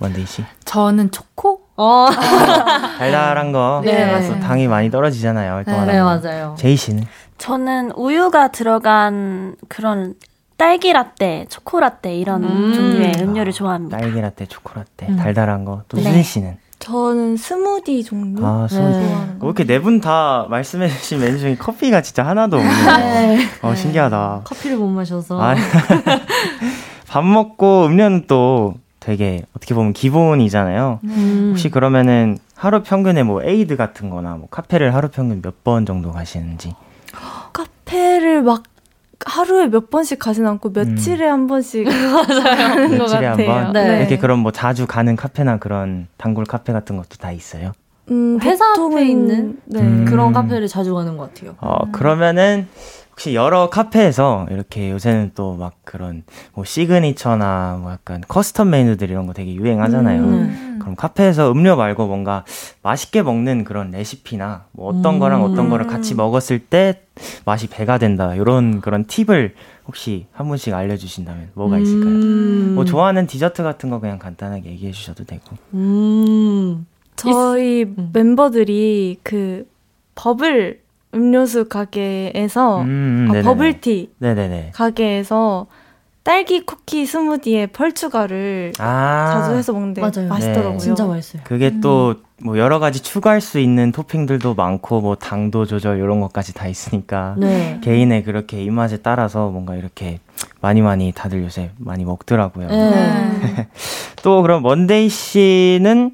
먼데이 씨. 저는 초코. 어. 달달한 거. 네. 그래서 당이 많이 떨어지잖아요. 네, 네, 맞아요. 재희 씨는? 저는 우유가 들어간 그런 딸기 라떼, 초코 라떼 이런 음. 종류의 음료를 좋아합니다. 딸기 라떼, 초코 라떼, 음. 달달한 거. 또 네. 수진 씨는? 저는 스무디 종류 아, 스무디. 네. 좋아하는 거. 이렇게 네 분 다 말씀해주신 메뉴 중에 커피가 진짜 하나도 없네요. 네. 어, 신기하다. 커피를 못 마셔서. 아, 밥 먹고 음료는 또 되게 어떻게 보면 기본이잖아요. 음. 혹시 그러면은 하루 평균에 뭐 에이드 같은 거나 뭐 카페를 하루 평균 몇 번 정도 가시는지? 카페를 막 하루에 몇 번씩 가진 않고 며칠에 음. 한 번씩 가는 것 같아요. 한 번? 네. 이렇게 그럼 뭐 자주 가는 카페나 그런 단골 카페 같은 것도 다 있어요? 음, 회사 앞에 있는 네. 음. 그런 카페를 자주 가는 것 같아요. 어, 그러면은 혹시 여러 카페에서 이렇게 요새는 또 막 그런 뭐 signature나 뭐 약간 custom 메뉴들 이런 거 되게 유행하잖아요. 음. 그럼 카페에서 음료 말고 뭔가 맛있게 먹는 그런 레시피나 뭐 어떤 음. 거랑 어떤 거를 같이 먹었을 때 맛이 배가 된다. 이런 그런 팁을 혹시 한 분씩 알려주신다면 뭐가 있을까요? 음. 뭐 좋아하는 디저트 같은 거 그냥 간단하게 얘기해 주셔도 되고. 음. 저희 음. 멤버들이 그 버블 음료수 가게에서 음, 음 아, 버블티 네네네. 가게에서 딸기 쿠키 스무디에 펄추가를 아~ 자주 해서 먹는데 맞아요. 맛있더라고요. 네. 진짜 맛있어요. 그게 음. 또뭐 여러 가지 추가할 수 있는 토핑들도 많고 뭐 당도 조절 이런 것까지 다 있으니까 네. 개인의 그렇게 입맛에 따라서 뭔가 이렇게 많이 많이 다들 요새 많이 먹더라고요. 네. 또 그럼 먼데이 씨는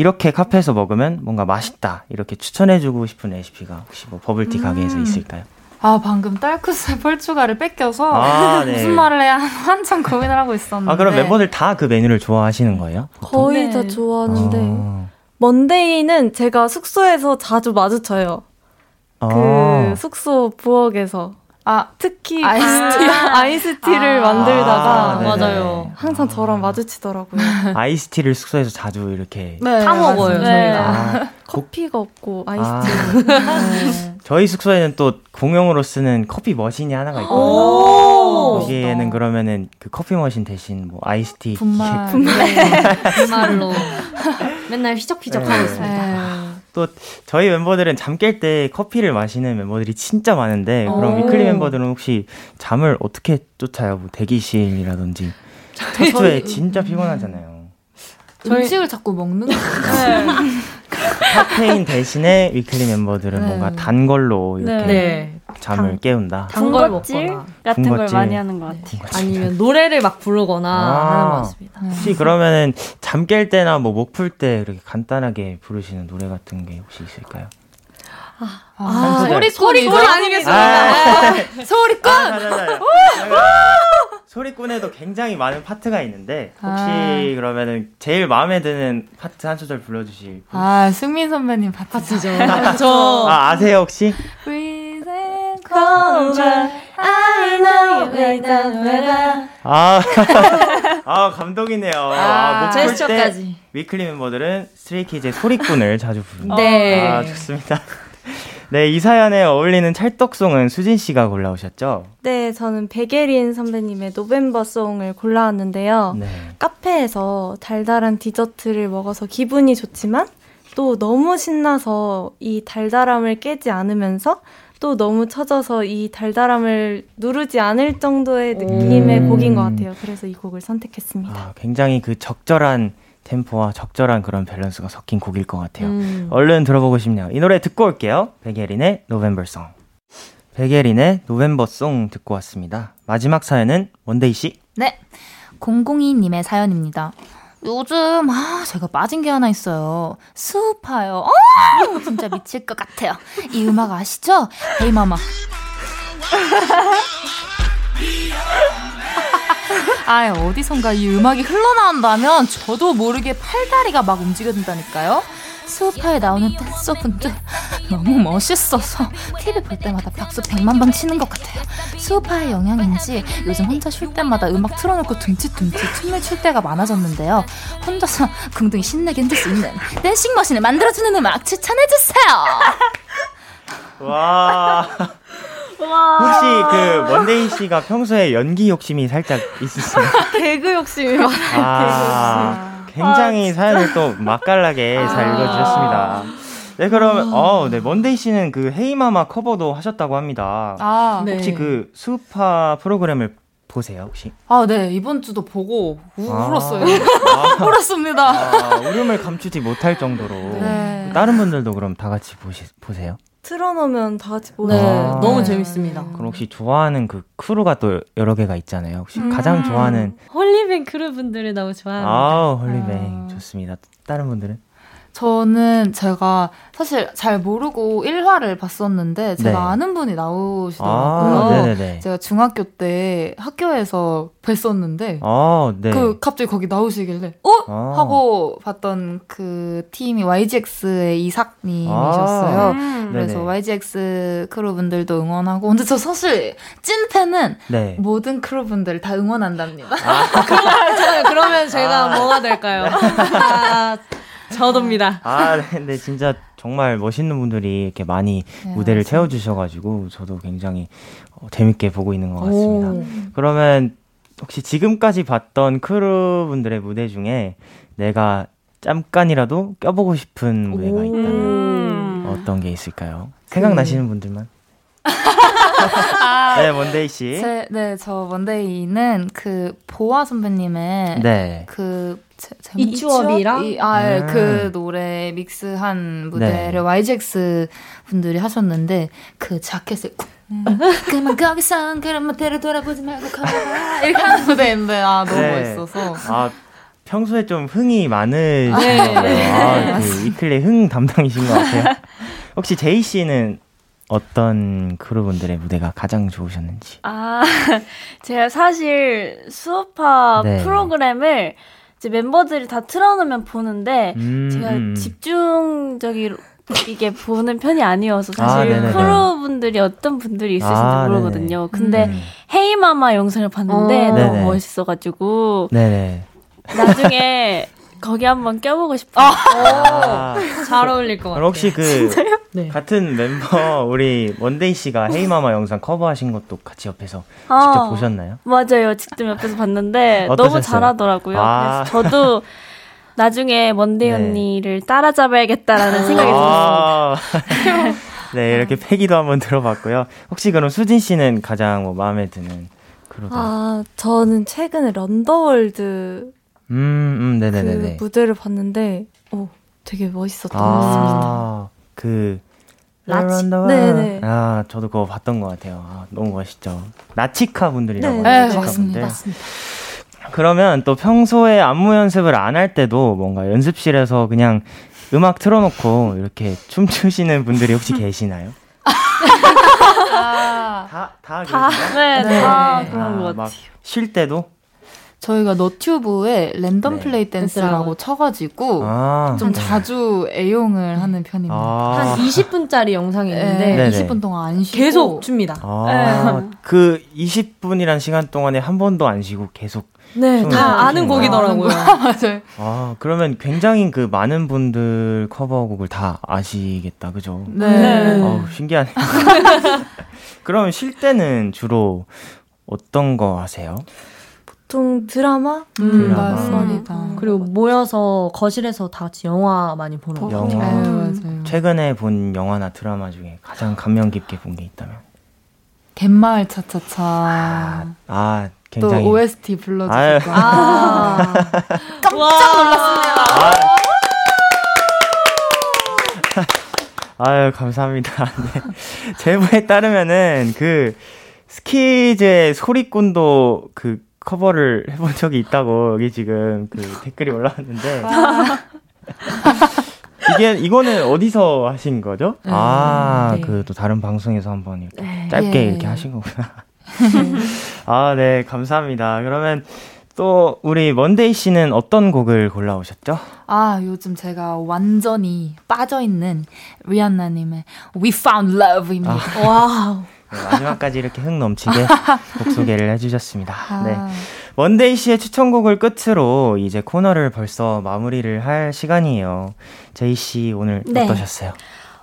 이렇게 카페에서 먹으면 뭔가 맛있다 이렇게 추천해주고 싶은 레시피가 혹시 뭐 버블티 음. 가게에서 있을까요? 아 방금 딸쿠스 펄추가를 뺏겨서 아, 네. 무슨 말을 해야 한참 고민을 하고 있었는데 아 그럼 멤버들 다 그 메뉴를 좋아하시는 거예요? 보통? 거의 네. 다 좋아하는데 아. 먼데이는 제가 숙소에서 자주 마주쳐요. 아. 그 숙소 부엌에서 아, 특히 아이스티 아, 아이스티를 아, 만들다가 아, 맞아요. 항상 저랑 마주치더라고요. 아이스티를 숙소에서 자주 이렇게 네, 타 먹어요. 네. 저희가 아, 커피가 없고 아이스티. 네. 저희 숙소에는 또 공용으로 쓰는 커피 머신이 하나가 있거든요. 거기에는 그러면은 그 커피 머신 대신 뭐 아이스티 분말 분말로 맨날 휘적휘적 하고 있습니다. 네. 또 저희 멤버들은 잠 깰 때 커피를 마시는 멤버들이 진짜 많은데 그럼 위클리 멤버들은 혹시 잠을 어떻게 쫓아요? 뭐 대기실이라든지 첫주에 진짜 피곤하잖아요. 음식을 자꾸 먹는 거 네. 카페인 대신에 위클리 멤버들은 네. 뭔가 단 걸로 이렇게 네. 잠을 단, 깨운다. 단걸 먹거나 같은 걸 많이 하는 것 같아요. 아니면 노래를 막 부르거나 아, 하는 것 같습니다. 혹시 그러면은 잠 깰 때나 뭐 목 풀 때 이렇게 간단하게 부르시는 노래 같은 게 혹시 있을까요? 아, 아 소리꾼 소리꾼 아니겠습니까? 아, 소리꾼. 아, 소리꾼에도 굉장히 많은 파트가 있는데 혹시 아. 그러면은 제일 마음에 드는 파트 한 소절 불러주실 분? 아 승민 선배님 파트죠. 저 아, 아세요 혹시? 아, 아 감동이네요. 아, 아 제스처까지. 위클리 멤버들은 스트레이키즈의 소리꾼을 자주 부릅니다. 네. 아, 좋습니다. 네, 이 사연에 어울리는 찰떡송은 수진 씨가 골라오셨죠? 네, 저는 백예린 선배님의 November Song을 골라왔는데요. 네. 카페에서 달달한 디저트를 먹어서 기분이 좋지만 또 너무 신나서 이 달달함을 깨지 않으면서 또 너무 처져서 이 달달함을 누르지 않을 정도의 느낌의 음. 곡인 것 같아요. 그래서 이 곡을 선택했습니다. 아, 굉장히 그 적절한 템포와 적절한 그런 밸런스가 섞인 곡일 것 같아요. 음. 얼른 들어보고 싶네요. 이 노래 듣고 올게요. 백예린의 November Song. 백예린의 November Song 듣고 왔습니다. 마지막 사연은 먼데이 씨. 네. 002님의 사연입니다. 요즘 아 제가 빠진 게 하나 있어요. 스우파요. 어 진짜 미칠 것 같아요. 이 음악 아시죠? 헤이마마. 아, 어디선가 이 음악이 흘러나온다면 저도 모르게 팔다리가 막 움직여진다니까요. 수우파에 나오는 댄서분들 너무 멋있어서 TV 볼 때마다 박수 100만 번 치는 것 같아요. 수우파의 영향인지 요즘 혼자 쉴 때마다 음악 틀어놓고 둠칫둠칫 춤을 출 때가 많아졌는데요. 혼자서 궁둥이 신나게 흔들 수 있는 dancing machine을 만들어주는 음악 추천해주세요! 와. 그 먼데이 씨가 평소에 연기 욕심이 살짝 있으세요? 개그 욕심이 많아요. 아, 굉장히 아, 사연을 또 맛깔나게 아. 잘 읽어주셨습니다. 네, 그럼, 어, 네, 먼데이 씨는 그 Hey Mama 커버도 하셨다고 합니다. 아, 혹시 네. 그 수파 프로그램을 보세요, 혹시? 아, 네. 이번 주도 보고 우, 아~ 울었어요. 아~ 울었습니다. 아, 울음을 감추지 못할 정도로. 네. 다른 분들도 그럼 다 같이 보시, 보세요? 틀어놓으면 다 같이 보는 네, 아~ 너무 재밌습니다. 그럼 혹시 좋아하는 그 크루가 또 여러 개가 있잖아요. 혹시 음~ 가장 좋아하는 홀리뱅 크루 분들을 너무 좋아합니다. 아, 홀리뱅 아~ 좋습니다. 다른 분들은? 저는 제가 사실 잘 모르고 1화를 봤었는데 제가 네. 아는 분이 나오시더라고요. 아, 제가 중학교 때 학교에서 뵀었는데 아, 네. 그 갑자기 거기 나오시길래 어? 아. 하고 봤던 그 팀이 YGX의 이삭님이셨어요. 아, 음. 그래서 네네. YGX 크루분들도 응원하고 근데 저 사실 찐 팬은 네. 모든 크루분들 다 응원한답니다. 아. 그러면, 그러면 제가 아. 뭐가 될까요? 아, 저도입니다. 아, 네, 네, 진짜 정말 멋있는 분들이 이렇게 많이 네, 무대를 채워주셔가지고 저도 굉장히 어, 재밌게 보고 있는 것 같습니다. 오. 그러면 혹시 지금까지 봤던 크루 분들의 무대 중에 내가 잠깐이라도 껴보고 싶은 무대가 있다면 어떤 게 있을까요? 생각나시는 분들만. 아, 네, 먼데이 씨. 제, 네, 저 먼데이는 그 보아 선배님의 네. 그 Eat You Up이랑 아, 네. 그 노래 믹스한 무대를 네. YGX 분들이 하셨는데 그 자켓을 음. 그만 거기서 그런 모델을 돌아보지 말고 걸어가 이렇게 하는 무대인데 아 너무 네. 멋있어서 아 평소에 좀 흥이 많으신 네. 거예요. 아, 그 이클레 흥 담당이신 것 같아요. 혹시 제이 씨는 어떤 크루분들의 무대가 가장 좋으셨는지? 아, 제가 사실 수업파 네. 프로그램을 이제 멤버들이 다 틀어놓으면 보는데 음, 제가 음. 집중적이 이게 보는 편이 아니어서 사실 아, 크루분들이 어떤 분들이 있으신지 아, 모르거든요. 네네. 근데 음. Hey Mama 영상을 봤는데 오. 어. 너무 네네. 멋있어가지고 네네. 나중에 거기 한번 껴보고 싶어요. 아, 잘 어울릴 것 같아요. 혹시 그 네. 같은 멤버 우리 먼데이 씨가 Hey Mama 영상 커버하신 것도 같이 옆에서 아, 직접 보셨나요? 맞아요. 직접 옆에서 봤는데 너무 잘하더라고요. 아. 그래서 저도 나중에 먼데이 네. 언니를 따라잡아야겠다라는 생각이 아. 들었습니다. 네, 이렇게 패기도 한번 들어봤고요. 혹시 그럼 수진 씨는 가장 뭐 마음에 드는 그러다. 아, 저는 최근에 Run the World 음, 음, 네네네. 그 무대를 봤는데, 오, 되게 멋있었던 아, 것 같습니다. 그, 라치. 네네. 아, 저도 그거 봤던 것 같아요. 아, 너무 멋있죠. 라치카 분들이라고. 네, 네 맞습니다. 맞습니다. 그러면 또 평소에 안무 연습을 안 할 때도 뭔가 연습실에서 그냥 음악 틀어놓고 이렇게 춤추시는 분들이 혹시 계시나요? 아, 다, 다, 다, 네, 네, 다 그런 것 같아요. 쉴 때도? 저희가 너튜브에 랜덤 네. 플레이 댄스라고 쳐가지고 아, 좀 네. 자주 애용을 하는 편입니다. 아. 한 20분짜리 영상이 있는데 네, 20분 동안 안 쉬고 계속 춥니다. 아, 네. 그 20분이란 시간 동안에 한 번도 안 쉬고 계속 네, 다 아는 곡이더라고요. 맞아요. 아, 그러면 굉장히 그 많은 분들 커버곡을 다 아시겠다, 그죠? 네. 어 신기하네요. 그러면 쉴 때는 주로 어떤 거 하세요? 보통 드라마? 음, 드라마. 맞습니다. 음, 그리고 모여서 거실에서 다 같이 영화 많이 보는 거. 영화. 네, 맞아요. 최근에 본 영화나 드라마 중에 가장 감명 깊게 본 게 있다면? 갯마을 차차차. 아, 아 굉장히. 또 OST 불러주셨고. 아. 깜짝 놀랐습니다. 아유, 감사합니다. 네. 제보에 따르면은 그 스키즈의 소리꾼도 그 커버를 해본 적이 있다고 여기 지금 그 댓글이 올라왔는데 이게 이거는 어디서 하신 거죠? 음, 아, 네. 그또 다른 방송에서 한번 이렇게 네. 짧게 예. 이렇게 하신 거구나. 아, 네, 감사합니다. 그러면 또 우리 먼데이 씨는 어떤 곡을 골라오셨죠? 아, 요즘 제가 완전히 빠져 있는 리안나님의 We Found Love입니다. 아. 와우. 네, 마지막까지 이렇게 흥 넘치게 곡 소개를 해주셨습니다. 아. 네. 먼데이 씨의 추천곡을 끝으로 이제 코너를 벌써 마무리를 할 시간이에요. 제이 씨 오늘 네. 어떠셨어요?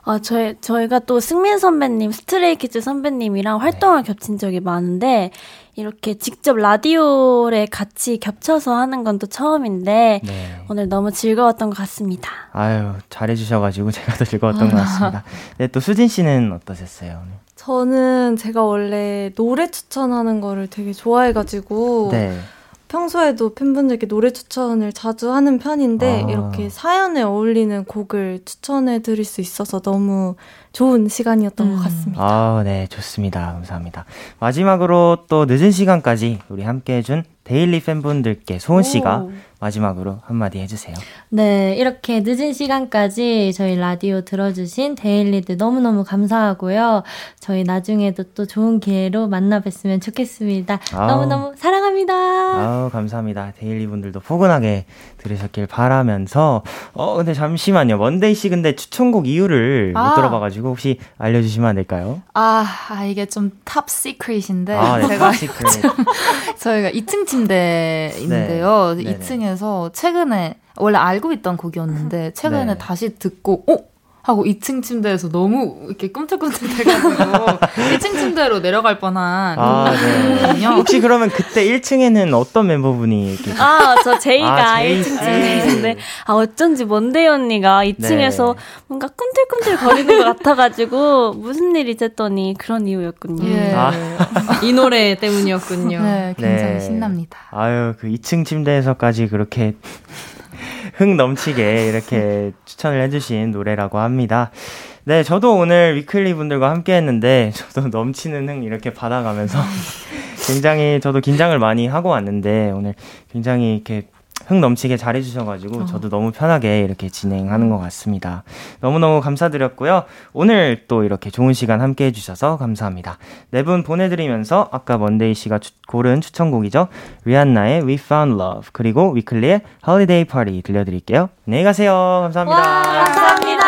아, 저희, 저희가 또 승민 선배님, Stray Kids 선배님이랑 활동을 네. 겹친 적이 많은데, 이렇게 직접 라디오에 같이 겹쳐서 하는 건 또 처음인데, 네. 오늘 너무 즐거웠던 것 같습니다. 아유, 잘해주셔가지고 제가 더 즐거웠던 것 같습니다. 네, 또 수진 씨는 어떠셨어요, 오늘? 저는 제가 원래 노래 추천하는 거를 되게 좋아해가지고, 네. 평소에도 팬분들께 노래 추천을 자주 하는 편인데 아. 이렇게 사연에 어울리는 곡을 추천해 드릴 수 있어서 너무 좋은 시간이었던 음. 것 같습니다. 아, 네, 좋습니다. 감사합니다. 마지막으로 또 늦은 시간까지 우리 함께 해준 데일리 팬분들께 소은 씨가 마지막으로 한마디 해주세요. 네, 이렇게 늦은 시간까지 저희 라디오 들어주신 데일리들 너무너무 감사하고요. 저희 나중에도 또 좋은 기회로 만나 뵀으면 좋겠습니다. 아우. 너무너무 사랑합니다. 아우, 감사합니다. 데일리 분들도 포근하게 들으셨길 바라면서, 어, 근데 잠시만요. 먼데이 씨 근데 추천곡 이유를 아. 못 들어봐가지고 혹시 알려주시면 안 될까요? 아, 아 이게 좀 top secret인데. 아, 네, 제가 secret. 저희가 2층 침대인데요. 네. 2층에서 최근에 원래 알고 있던 곡이었는데 최근에 네. 다시 듣고 어 하고 2층 침대에서 너무 이렇게 꿈틀꿈틀 대가지고 1층 침대로 내려갈 뻔한 아, 네. 혹시 그러면 그때 1층에는 어떤 멤버분이 이렇게 아, 저 제이가 아, 1층 침대인데 아, 어쩐지 먼데이 언니가 2층에서 네. 뭔가 꿈틀꿈틀 거리는 것 같아가지고 무슨 일이지 했더니 그런 이유였군요. 예. 아. 이 노래 때문이었군요. 네, 굉장히 네. 신납니다. 아유, 그 2층 침대에서까지 그렇게 흥 넘치게 이렇게 추천을 해주신 노래라고 합니다. 네, 저도 오늘 위클리 분들과 함께 했는데, 저도 넘치는 흥 이렇게 받아가면서 굉장히 저도 긴장을 많이 하고 왔는데, 오늘 굉장히 이렇게 흥 넘치게 잘해주셔가지고 어. 저도 너무 편하게 이렇게 진행하는 것 같습니다. 너무너무 감사드렸고요. 오늘 또 이렇게 좋은 시간 함께 해주셔서 감사합니다. 네 분 보내드리면서 아까 먼데이 씨가 추, 고른 추천곡이죠. 리안나의 We Found Love 그리고 위클리의 Holiday Party 들려드릴게요. 안녕히 가세요. 감사합니다. 와, 감사합니다.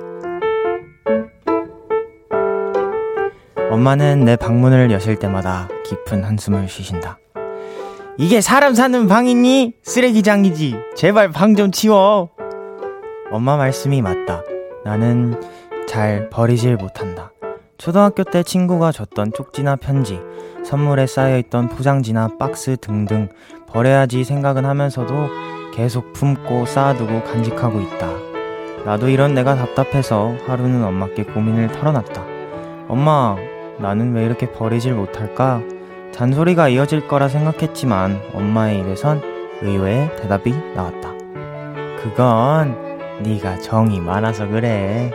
엄마는 내 방문을 여실 때마다 깊은 한숨을 쉬신다. 이게 사람 사는 방이니? 쓰레기장이지. 제발 방 좀 치워. 엄마 말씀이 맞다. 나는 잘 버리질 못한다. 초등학교 때 친구가 줬던 쪽지나 편지, 선물에 쌓여있던 포장지나 박스 등등 버려야지 생각은 하면서도 계속 품고 쌓아두고 간직하고 있다. 나도 이런 내가 답답해서 하루는 엄마께 고민을 털어놨다. 엄마, 나는 왜 이렇게 버리질 못할까? 잔소리가 이어질 거라 생각했지만 엄마의 입에선 의외의 대답이 나왔다. 그건 네가 정이 많아서 그래.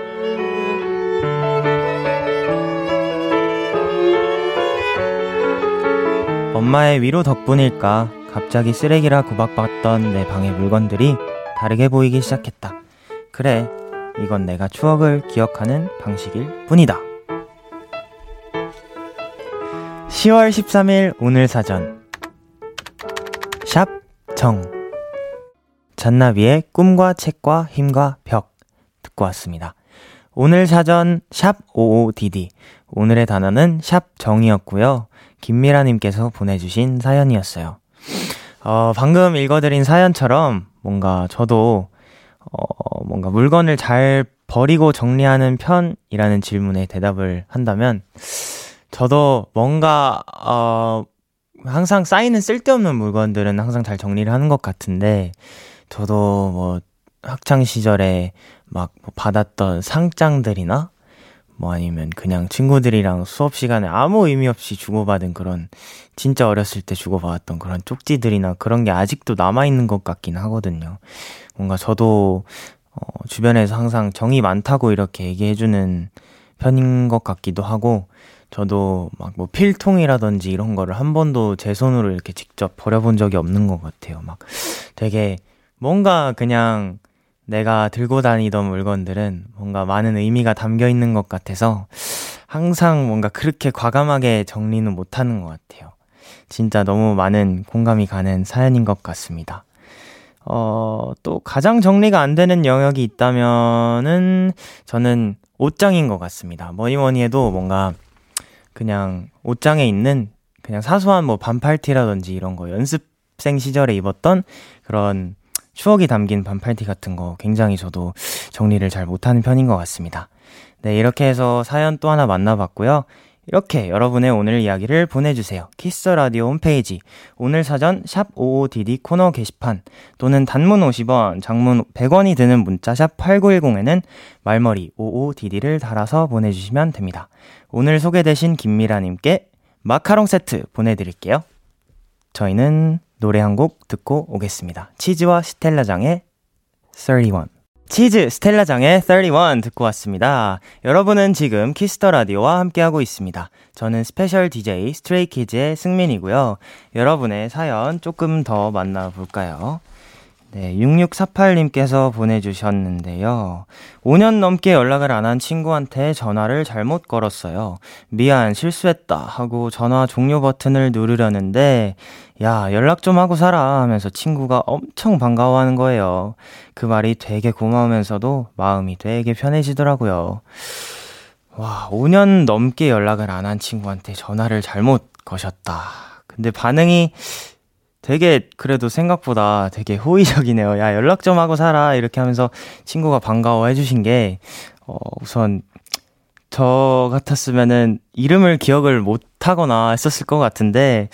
엄마의 위로 덕분일까 갑자기 쓰레기라 구박받던 내 방의 물건들이 다르게 보이기 시작했다. 그래, 이건 내가 추억을 기억하는 방식일 뿐이다. 10월 13일 오늘 사전 샵 정 잔나비의 꿈과 책과 힘과 벽 듣고 왔습니다. 오늘 사전 샵 55DD 오늘의 단어는 샵 정이었고요. 김미라님께서 보내주신 사연이었어요. 어, 방금 읽어드린 사연처럼 뭔가 저도 어, 뭔가 물건을 잘 버리고 정리하는 편이라는 질문에 대답을 한다면 저도 뭔가 어 항상 쌓이는 쓸데없는 물건들은 항상 잘 정리를 하는 것 같은데 저도 뭐 학창 시절에 막뭐 받았던 상장들이나 뭐 아니면 그냥 친구들이랑 수업 시간에 아무 의미 없이 주고받은 그런 진짜 어렸을 때 주고받았던 그런 쪽지들이나 그런 게 아직도 남아있는 것 같긴 하거든요. 뭔가 저도 어, 주변에서 항상 정이 많다고 이렇게 얘기해주는 편인 것 같기도 하고 저도 막 뭐 필통이라든지 이런 거를 한 번도 제 손으로 이렇게 직접 버려본 적이 없는 것 같아요. 막 되게 뭔가 그냥 내가 들고 다니던 물건들은 뭔가 많은 의미가 담겨 있는 것 같아서 항상 뭔가 그렇게 과감하게 정리는 못하는 것 같아요. 진짜 너무 많은 공감이 가는 사연인 것 같습니다. 어, 또 가장 정리가 안 되는 영역이 있다면은 저는 옷장인 것 같습니다. 뭐니 뭐니 해도 뭔가 그냥 옷장에 있는 그냥 사소한 뭐 반팔티라든지 이런 거 연습생 시절에 입었던 그런 추억이 담긴 반팔티 같은 거 굉장히 저도 정리를 잘 못하는 편인 것 같습니다. 네, 이렇게 해서 사연 또 하나 만나봤고요. 이렇게 여러분의 오늘 이야기를 보내주세요. 키스 라디오 홈페이지 오늘 사전 샵 55DD 코너 게시판 또는 단문 50원, 장문 100원이 드는 문자 샵 8910에는 말머리 55DD를 달아서 보내주시면 됩니다. 오늘 소개되신 김미라님께 마카롱 세트 보내드릴게요. 저희는 노래 한 곡 듣고 오겠습니다. 치즈와 스텔라장의 31. 치즈 스텔라장의 31 듣고 왔습니다. 여러분은 지금 Kiss the Radio와 함께하고 있습니다. 저는 스페셜 DJ Stray Kids의 승민이고요. 여러분의 사연 조금 더 만나볼까요? 네, 6648님께서 보내주셨는데요. 5년 넘게 연락을 안 한 친구한테 전화를 잘못 걸었어요. 미안, 실수했다. 하고 전화 종료 버튼을 누르려는데, 야, 연락 좀 하고 살아. 하면서 친구가 엄청 반가워하는 거예요. 그 말이 되게 고마우면서도 마음이 되게 편해지더라고요. 와, 5년 넘게 연락을 안 한 친구한테 전화를 잘못 거셨다. 근데 반응이 되게 그래도 생각보다 되게 호의적이네요. 야, 연락 좀 하고 살아. 이렇게 하면서 친구가 반가워 해주신 게, 어, 우선, 저 같았으면은 이름을 기억을 못 하거나 했었을 것 같은데,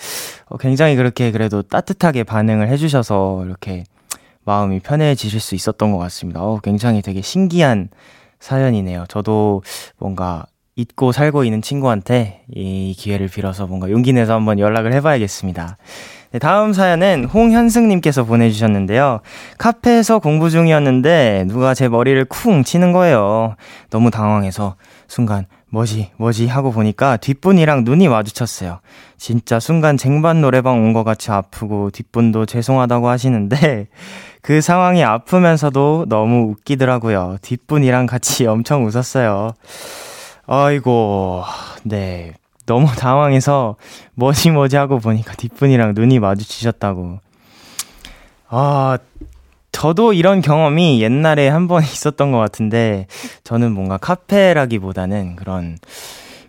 어, 굉장히 그렇게 그래도 따뜻하게 반응을 해주셔서 이렇게 마음이 편해지실 수 있었던 것 같습니다. 어, 굉장히 되게 신기한 사연이네요. 저도 뭔가 잊고 살고 있는 친구한테 이 기회를 빌어서 뭔가 용기 내서 한번 연락을 해봐야겠습니다. 네, 다음 사연은 홍현승님께서 보내주셨는데요. 카페에서 공부 중이었는데 누가 제 머리를 쿵 치는 거예요. 너무 당황해서 순간 뭐지 뭐지 하고 보니까 뒷분이랑 눈이 마주쳤어요. 진짜 순간 쟁반 노래방 온 것 같이 아프고 뒷분도 죄송하다고 하시는데 그 상황이 아프면서도 너무 웃기더라고요. 뒷분이랑 같이 엄청 웃었어요. 아이고, 네. 너무 당황해서 뭐지 뭐지 하고 보니까 뒷분이랑 눈이 마주치셨다고. 아, 저도 이런 경험이 옛날에 한 번 있었던 것 같은데, 저는 뭔가 카페라기보다는 그런,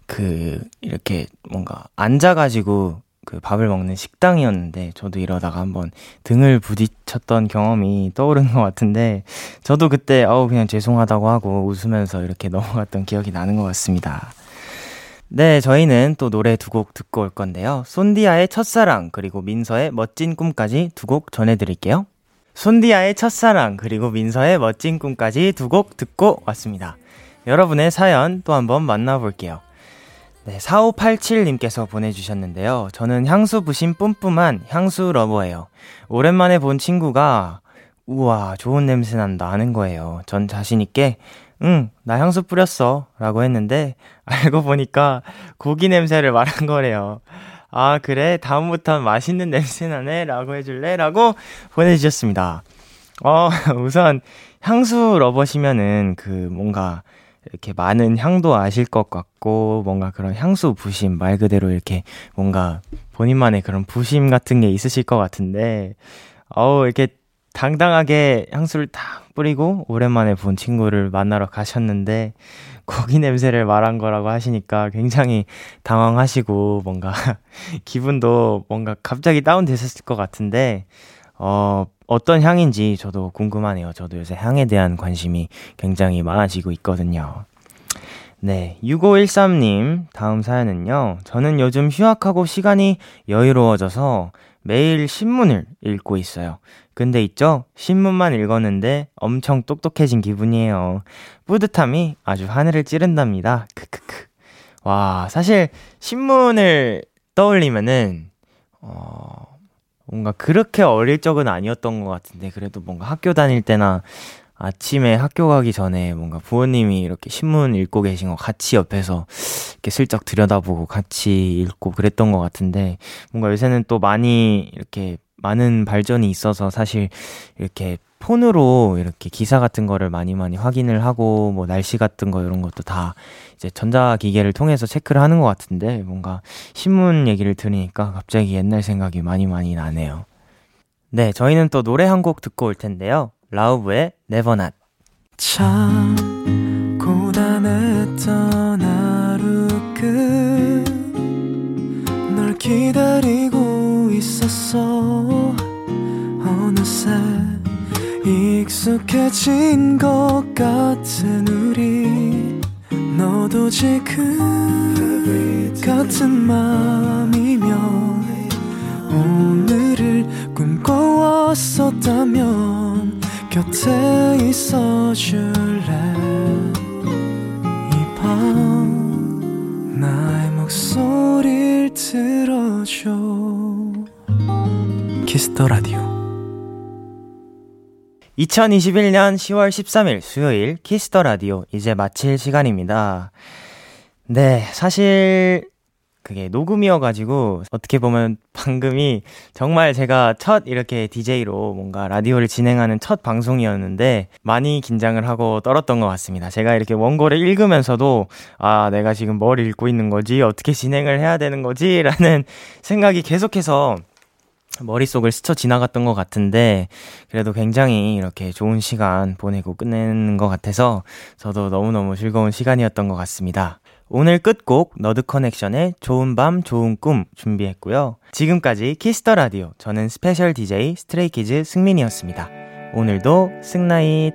그, 이렇게 뭔가 앉아가지고 그 밥을 먹는 식당이었는데, 저도 이러다가 한번 등을 부딪혔던 경험이 떠오른 것 같은데, 저도 그때, 어우, 그냥 죄송하다고 하고 웃으면서 이렇게 넘어갔던 기억이 나는 것 같습니다. 네, 저희는 또 노래 두 곡 듣고 올 건데요. 손디아의 첫사랑, 그리고 민서의 멋진 꿈까지 두 곡 전해드릴게요. 손디아의 첫사랑, 그리고 민서의 멋진 꿈까지 두 곡 듣고 왔습니다. 여러분의 사연 또 한번 만나볼게요. 네, 4587님께서 보내주셨는데요. 저는 향수 부심 뿜뿜한 향수 러버예요. 오랜만에 본 친구가, 우와, 좋은 냄새 난다 하는 거예요. 전 자신있게, 응, 나 향수 뿌렸어. 라고 했는데, 알고 보니까 고기 냄새를 말한 거래요. 아, 그래? 다음부턴 맛있는 냄새 나네? 라고 해줄래? 라고 보내주셨습니다. 어, 우선, 향수 러버시면은 그 뭔가 이렇게 많은 향도 아실 것 같고, 뭔가 그런 향수 부심, 말 그대로 이렇게 뭔가 본인만의 그런 부심 같은 게 있으실 것 같은데, 어우, 이렇게 당당하게 향수를 탁 뿌리고 오랜만에 본 친구를 만나러 가셨는데 고기 냄새를 말한 거라고 하시니까 굉장히 당황하시고 뭔가 기분도 뭔가 갑자기 다운되셨을 것 같은데 어 어떤 향인지 저도 궁금하네요. 저도 요새 향에 대한 관심이 굉장히 많아지고 있거든요. 네, 6513님, 다음 사연은요. 저는 요즘 휴학하고 시간이 여유로워져서 매일 신문을 읽고 있어요. 근데 있죠? 신문만 읽었는데 엄청 똑똑해진 기분이에요. 뿌듯함이 아주 하늘을 찌른답니다. 크크크. 와, 사실 신문을 떠올리면은, 어, 뭔가 그렇게 어릴 적은 아니었던 것 같은데, 그래도 뭔가 학교 다닐 때나 아침에 학교 가기 전에 뭔가 부모님이 이렇게 신문 읽고 계신 거 같이 옆에서 이렇게 슬쩍 들여다보고 같이 읽고 그랬던 것 같은데, 뭔가 요새는 또 많이 이렇게 많은 발전이 있어서 사실 이렇게 폰으로 이렇게 기사 같은 거를 많이 많이 확인을 하고 뭐 날씨 같은 거 이런 것도 다 이제 전자기계를 통해서 체크를 하는 것 같은데 뭔가 신문 얘기를 들으니까 갑자기 옛날 생각이 많이 많이 나네요. 네, 저희는 또 노래 한 곡 듣고 올 텐데요. 라우브의 Not. 참 고단했던 하루 끝널 기다리고 있었어 어느새 익숙해진 것 같은 우리 너도 지금 같은 맘이면 오늘을 꿈꿔왔었다면 곁에 있어줄래? 이 밤 나의 목소리를 들어줘. Kiss the Radio. 2021년 10월 13일 수요일 Kiss the Radio. 이제 마칠 시간입니다. 네, 사실 그게 녹음이어가지고 어떻게 보면 방금이 정말 제가 첫 이렇게 DJ로 뭔가 라디오를 진행하는 첫 방송이었는데 많이 긴장을 하고 떨었던 것 같습니다. 제가 이렇게 원고를 읽으면서도 아, 내가 지금 뭘 읽고 있는 거지? 어떻게 진행을 해야 되는 거지? 라는 생각이 계속해서 머릿속을 스쳐 지나갔던 것 같은데, 그래도 굉장히 이렇게 좋은 시간 보내고 끝내는 것 같아서 저도 너무너무 즐거운 시간이었던 것 같습니다. 오늘 끝곡 Nerd Connection의 좋은 밤 좋은 꿈 준비했고요. 지금까지 Kiss the Radio 저는 스페셜 DJ Stray Kids 승민이었습니다. 오늘도 승나잇